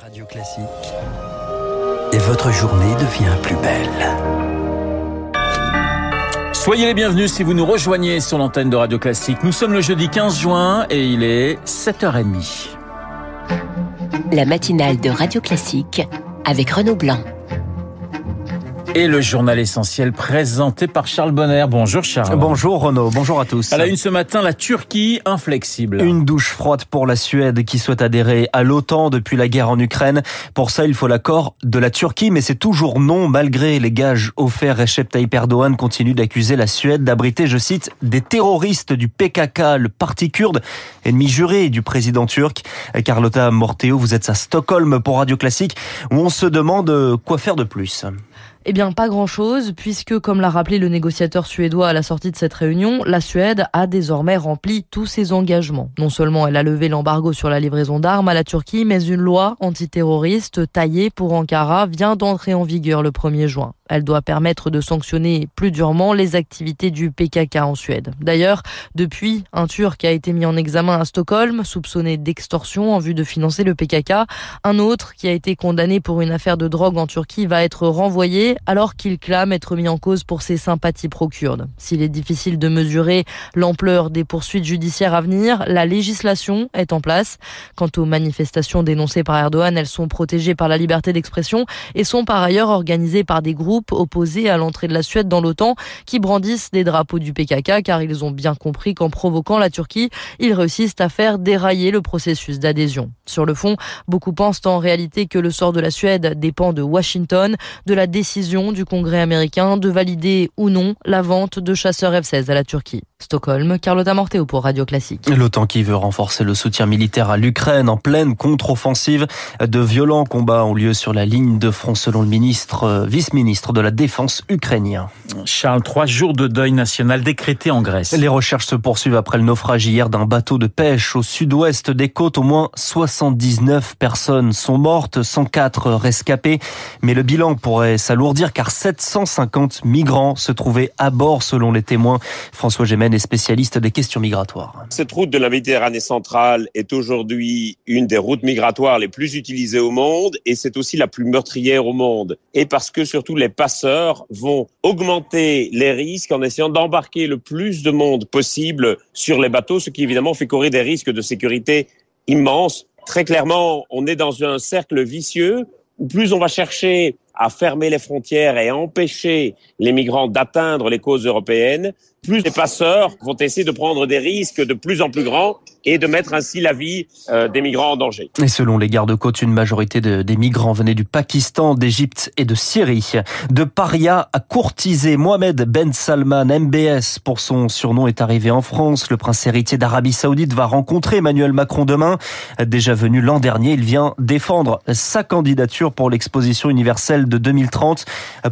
Radio Classique. Et votre journée devient plus belle. Soyez les bienvenus si vous nous rejoignez sur l'antenne de Radio Classique. Nous sommes le jeudi 15 juin et il est 7h30. La matinale de Radio Classique avec Renaud Blanc et le journal essentiel présenté par Charles Bonner. Bonjour Charles. Bonjour Renaud, bonjour à tous. À la une ce matin, la Turquie inflexible. Une douche froide pour la Suède qui souhaite adhérer à l'OTAN depuis la guerre en Ukraine. Pour ça, il faut l'accord de la Turquie, mais c'est toujours non malgré les gages offerts. Recep Tayyip Erdogan continue d'accuser la Suède d'abriter, je cite, des terroristes du PKK, le parti kurde, ennemi juré du président turc. Carlotta Morteo, vous êtes à Stockholm pour Radio Classique, où on se demande quoi faire de plus. Eh bien, pas grand-chose, puisque, comme l'a rappelé le négociateur suédois à la sortie de cette réunion, la Suède a désormais rempli tous ses engagements. Non seulement elle a levé l'embargo sur la livraison d'armes à la Turquie, mais une loi antiterroriste taillée pour Ankara vient d'entrer en vigueur le 1er juin. Elle doit permettre de sanctionner plus durement les activités du PKK en Suède. D'ailleurs, depuis, un Turc a été mis en examen à Stockholm, soupçonné d'extorsion en vue de financer le PKK. Un autre, qui a été condamné pour une affaire de drogue en Turquie, va être renvoyé alors qu'il clame être mis en cause pour ses sympathies pro-kurdes. S'il est difficile de mesurer l'ampleur des poursuites judiciaires à venir, la législation est en place. Quant aux manifestations dénoncées par Erdogan, elles sont protégées par la liberté d'expression et sont par ailleurs organisées par des groupes opposés à l'entrée de la Suède dans l'OTAN qui brandissent des drapeaux du PKK car ils ont bien compris qu'en provoquant la Turquie, ils réussissent à faire dérailler le processus d'adhésion. Sur le fond, beaucoup pensent en réalité que le sort de la Suède dépend de Washington, de la décision du Congrès américain de valider ou non la vente de chasseurs F-16 à la Turquie. Stockholm, Carlotta Morteo pour Radio Classique. L'OTAN qui veut renforcer le soutien militaire à l'Ukraine en pleine contre-offensive. De violents combats ont lieu sur la ligne de front selon le ministre, euh, de la Défense ukrainien. Charles, trois jours de deuil national décrété en Grèce. Les recherches se poursuivent après le naufrage hier d'un bateau de pêche au sud-ouest des côtes. Au moins 79 personnes sont mortes, 104 rescapées. Mais le bilan pourrait s'alourdir car 750 migrants se trouvaient à bord selon les témoins. François Gémet est spécialiste des questions migratoires. Cette route de la Méditerranée centrale est aujourd'hui une des routes migratoires les plus utilisées au monde et c'est aussi la plus meurtrière au monde. Et parce que surtout les passeurs vont augmenter les risques en essayant d'embarquer le plus de monde possible sur les bateaux, ce qui évidemment fait courir des risques de sécurité immenses. Très clairement, on est dans un cercle vicieux où plus on va chercher à fermer les frontières et à empêcher les migrants d'atteindre les causes européennes, plus les passeurs vont essayer de prendre des risques de plus en plus grands et de mettre ainsi la vie euh, des migrants en danger. Et selon les gardes-côtes, une majorité de, des migrants venaient du Pakistan, d'Égypte et de Syrie. De paria à courtiser, Mohamed Ben Salman, MBS pour son surnom, est arrivé en France. Le prince héritier d'Arabie Saoudite va rencontrer Emmanuel Macron demain. Déjà venu l'an dernier, il vient défendre sa candidature pour l'exposition universelle de 2030.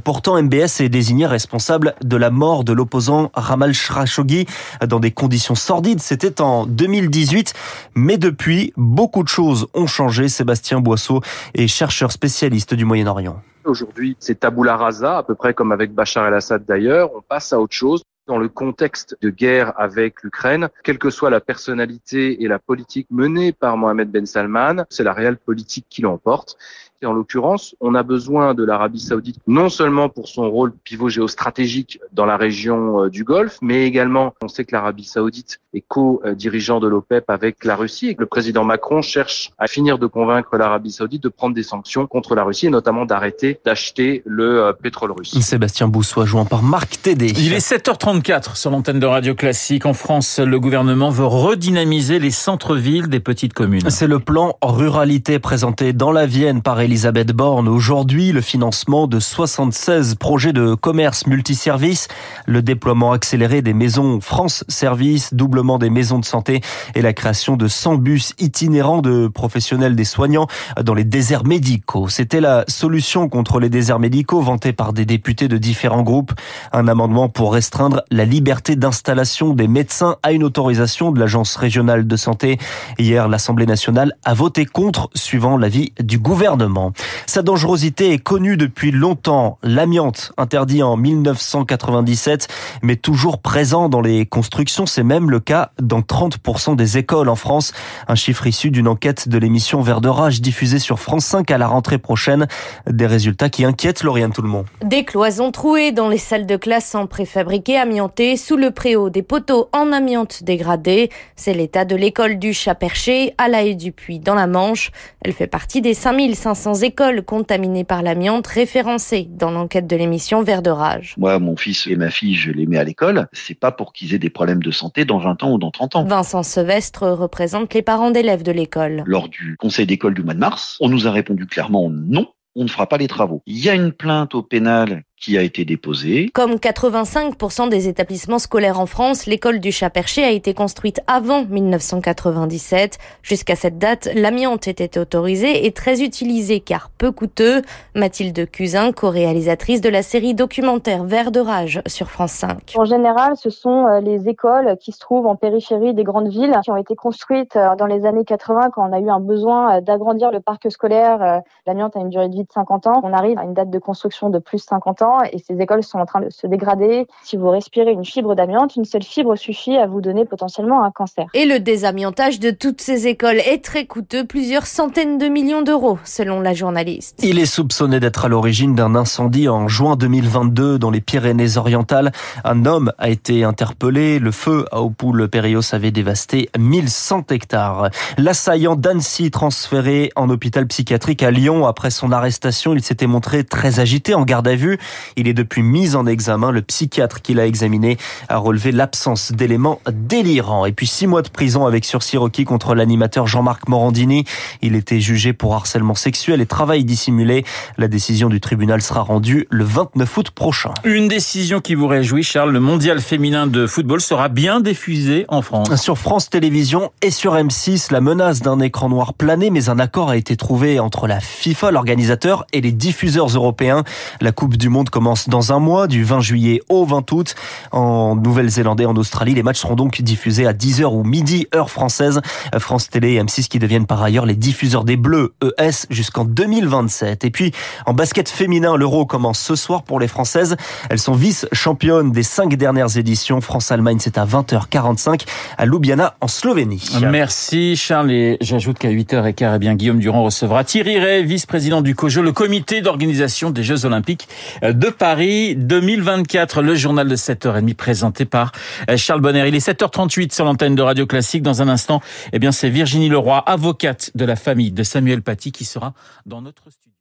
Pourtant, MBS est désigné responsable de la mort de l'opposant Ramal Khashoggi dans des conditions sordides. C'était en 2018. Mais depuis, beaucoup de choses ont changé. Sébastien Boisseau est chercheur spécialiste du Moyen-Orient. Aujourd'hui, c'est tabula rasa, à peu près comme avec Bachar el-Assad d'ailleurs. On passe à autre chose dans le contexte de guerre avec l'Ukraine, quelle que soit la personnalité et la politique menée par Mohamed Ben Salman, c'est la réelle politique qui l'emporte. Et en l'occurrence, on a besoin de l'Arabie saoudite non seulement pour son rôle pivot géostratégique dans la région euh, du Golfe, mais également, on sait que l'Arabie saoudite est co-dirigeant de l'OPEP avec la Russie et que le président Macron cherche à finir de convaincre l'Arabie saoudite de prendre des sanctions contre la Russie et notamment d'arrêter d'acheter le euh, pétrole russe. Sébastien Boussois, joint par Marc Tédé. Il est 7h34 sur l'antenne de Radio Classique. En France, le gouvernement veut redynamiser les centres-villes des petites communes. C'est le plan ruralité présenté dans la Vienne par Elisabeth Borne. Aujourd'hui, le financement de 76 projets de commerce multiservices, le déploiement accéléré des maisons France Service, doublement des maisons de santé et la création de 100 bus itinérants de professionnels des soignants dans les déserts médicaux. C'était la solution contre les déserts médicaux vantée par des députés de différents groupes. Un amendement pour restreindre la liberté d'installation des médecins à une autorisation de l'Agence régionale de santé. Hier, l'Assemblée nationale a voté contre, suivant l'avis du gouvernement. Sa dangerosité est connue depuis longtemps. L'amiante, interdit en 1997, mais toujours présent dans les constructions. C'est même le cas dans 30% des écoles en France. Un chiffre issu d'une enquête de l'émission Vert de Rage diffusée sur France 5 à la rentrée prochaine. Des résultats qui inquiètent Lauriane Tout le monde. Des cloisons trouées dans les salles de classe en préfabriqué amianté sous le préau des poteaux en amiante dégradée. C'est l'état de l'école du Chat-Perché à la haie du Puy dans la Manche. Elle fait partie des 5500 écoles contaminées par l'amiante référencées dans l'enquête de l'émission Vert de Rage. Moi, mon fils et ma fille, je les mets à l'école. C'est pas pour qu'ils aient des problèmes de santé dans 20 ans ou dans 30 ans. Vincent Sevestre représente les parents d'élèves de l'école. Lors du conseil d'école du mois de mars, on nous a répondu clairement non, on ne fera pas les travaux. Il y a une plainte au pénal qui a été déposée. Comme 85% des établissements scolaires en France, l'école du Chat-Perché a été construite avant 1997. Jusqu'à cette date, l'amiante était autorisé et très utilisé car peu coûteux. Mathilde Cusin, co-réalisatrice de la série documentaire Vert de rage sur France 5. En général, ce sont euh, les écoles qui se trouvent en périphérie des grandes villes qui ont été construites euh, dans les années 80 quand on a eu un besoin euh, d'agrandir le parc scolaire. L'amiante a une durée de vie de 50 ans. On arrive à une date de construction de plus de 50 ans et ces écoles sont en train de se dégrader. Si vous respirez une fibre d'amiante, une seule fibre suffit à vous donner potentiellement un cancer. Et le désamiantage de toutes ces écoles est très coûteux, plusieurs centaines de millions d'euros, selon la journaliste. Il est soupçonné d'être à l'origine d'un incendie en juin 2022 dans les Pyrénées-Orientales. Un homme a été interpellé. Le feu à Opoul-Périos avait dévasté 1100 hectares. L'assaillant d'Annecy transféré en hôpital psychiatrique à Lyon après son arrestation, il s'était montré très agité en garde à vue. Il est depuis mis en examen. Le psychiatre qui l'a examiné a relevé l'absence d'éléments délirants. Et puis six mois de prison avec sursis requis contre l'animateur Jean-Marc Morandini. Il était jugé pour harcèlement sexuel et travail dissimulé. La décision du tribunal sera rendue le 29 août prochain. Une décision qui vous réjouit, Charles. Le mondial féminin de football sera bien diffusé en France. Sur France Télévisions et sur M6, la menace d'un écran noir plané, mais un accord a été trouvé entre la FIFA, l'organisateur, et les diffuseurs européens. La Coupe du Monde commence dans un mois, du 20 juillet au 20 août. En Nouvelle-Zélande et en Australie, les matchs seront donc diffusés à 10h ou midi, heure française. France Télé et M6 qui deviennent par ailleurs les diffuseurs des Bleus ES jusqu'en 2027. Et puis, en basket féminin, l'Euro commence ce soir pour les Françaises. Elles sont vice-championnes des cinq dernières éditions. France-Allemagne, c'est à 20h45 à Ljubljana, en Slovénie. Merci Charles. Et j'ajoute qu'à 8h15, eh bien, Guillaume Durand recevra Thierry Ray, vice-président du COJO, le comité d'organisation des Jeux Olympiques de Paris 2024. Le journal de 7h30 présenté par euh, Charles Bonner. Il est 7h38 sur l'antenne de Radio Classique. Dans un instant, eh bien, c'est Virginie Leroy, avocate de la famille de Samuel Paty, qui sera dans notre studio.